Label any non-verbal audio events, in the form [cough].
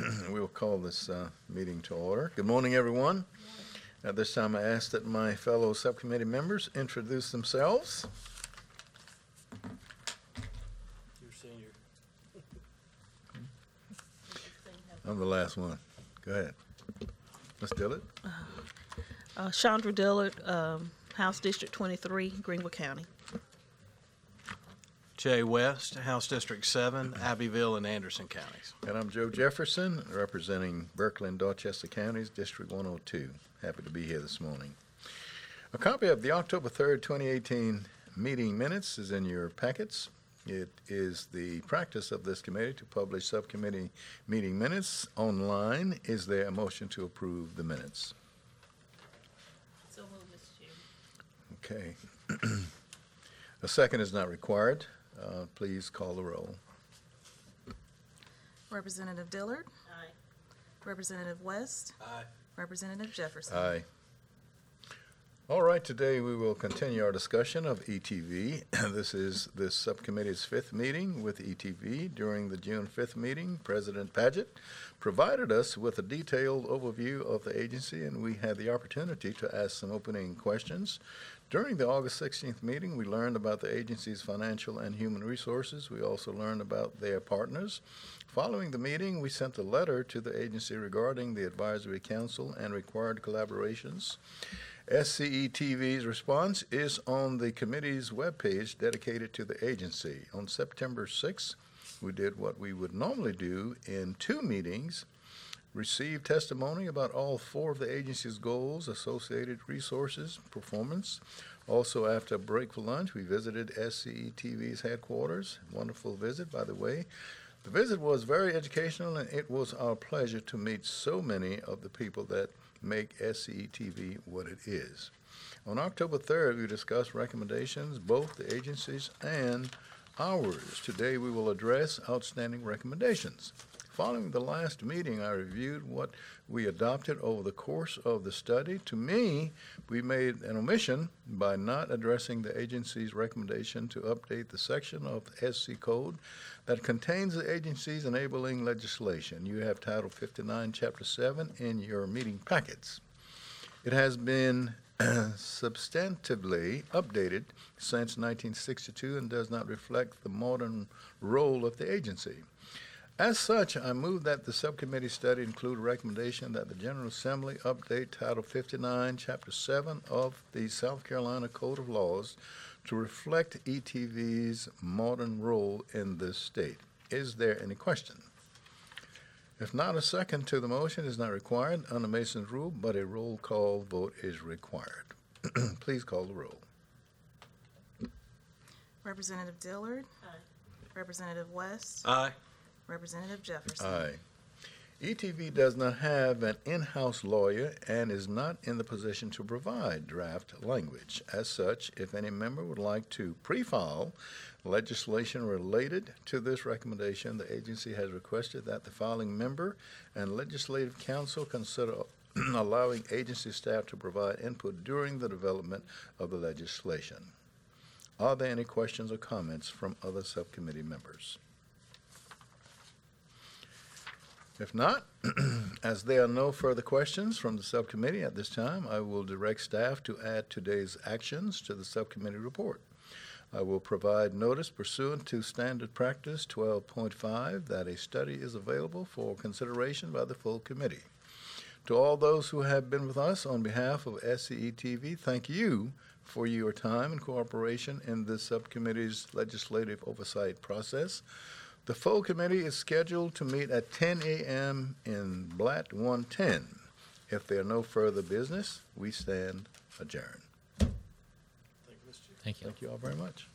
[clears throat] we will call this uh, meeting to order. Good morning, everyone. At this time, I ask that my fellow subcommittee members introduce themselves. Your senior. [laughs] I'm the last one. Go ahead. Ms. Dillard? Uh, Chandra Dillard, um, House District 23, Greenville County. Jay West, House District Seven, Abbeville and Anderson counties. And I'm Joe Jefferson, representing Berkeley and Dorchester Counties, District 102. Happy to be here this morning. A copy of the October 3rd, 2018 meeting minutes is in your packets. It is the practice of this committee to publish subcommittee meeting minutes online. Is there a motion to approve the minutes? So moved, Mr. Chairman. Okay. [clears throat] A second is not required. Uh, Please call the roll. Representative Dillard, Aye. Representative West, Aye. Representative Jefferson. Aye. All right, today we will continue our discussion of ETV. [clears throat] This is this subcommittee's fifth meeting with ETV. During the June 5th meeting, President Padgett provided us with a detailed overview of the agency, and we had the opportunity to ask some opening questions. During the August 16th meeting, we learned about the agency's financial and human resources. We also learned about their partners. Following the meeting, we sent a letter to the agency regarding the advisory council and required collaborations. SCE TV's response is on the committee's webpage dedicated to the agency. On September 6th, we did what we would normally do in two meetings, received testimony about all four of the agency's goals, associated resources, performance. Also, after a break for lunch, we visited SCE TV's headquarters. Wonderful visit, by the way. The visit was very educational, and it was our pleasure to meet so many of the people that make SCE TV what it is. On October 3rd, we discussed recommendations, both the agencies and ours. Today, we will address outstanding recommendations. Following the last meeting, I reviewed what we adopted over the course of the study. To me, we made an omission by not addressing the agency's recommendation to update the section of the SC Code that contains the agency's enabling legislation. You have Title 59, Chapter 7 in your meeting packets. It has been [clears throat] substantively updated since 1962 and does not reflect the modern role of the agency. As such, I move that the subcommittee study include a recommendation that the General Assembly update Title 59, Chapter 7 of the South Carolina Code of Laws to reflect ETV's modern role in this state. Is there any question? If not, a second to the motion is not required under Mason's rule, but a roll call vote is required. [clears throat] Please call the roll. Representative Dillard, Aye. Representative West, Aye. Representative Jefferson. Aye. ETV does not have an in-house lawyer and is not in the position to provide draft language. As such, if any member would like to pre-file legislation related to this recommendation, the agency has requested that the filing member and legislative council consider [clears throat] allowing agency staff to provide input during the development of the legislation. Are there any questions or comments from other subcommittee members? If not, [clears throat] as there are no further questions from the subcommittee at this time, I will direct staff to add today's actions to the subcommittee report. I will provide notice pursuant to standard practice 12.5 that a study is available for consideration by the full committee. To all those who have been with us on behalf of SCE TV, thank you for your time and cooperation in this subcommittee's legislative oversight process. The full committee is scheduled to meet at 10 a.m. in Blatt 110. If there are no further business, we stand adjourned. Thank you, Mr. Chair. Thank you. Thank you all very much.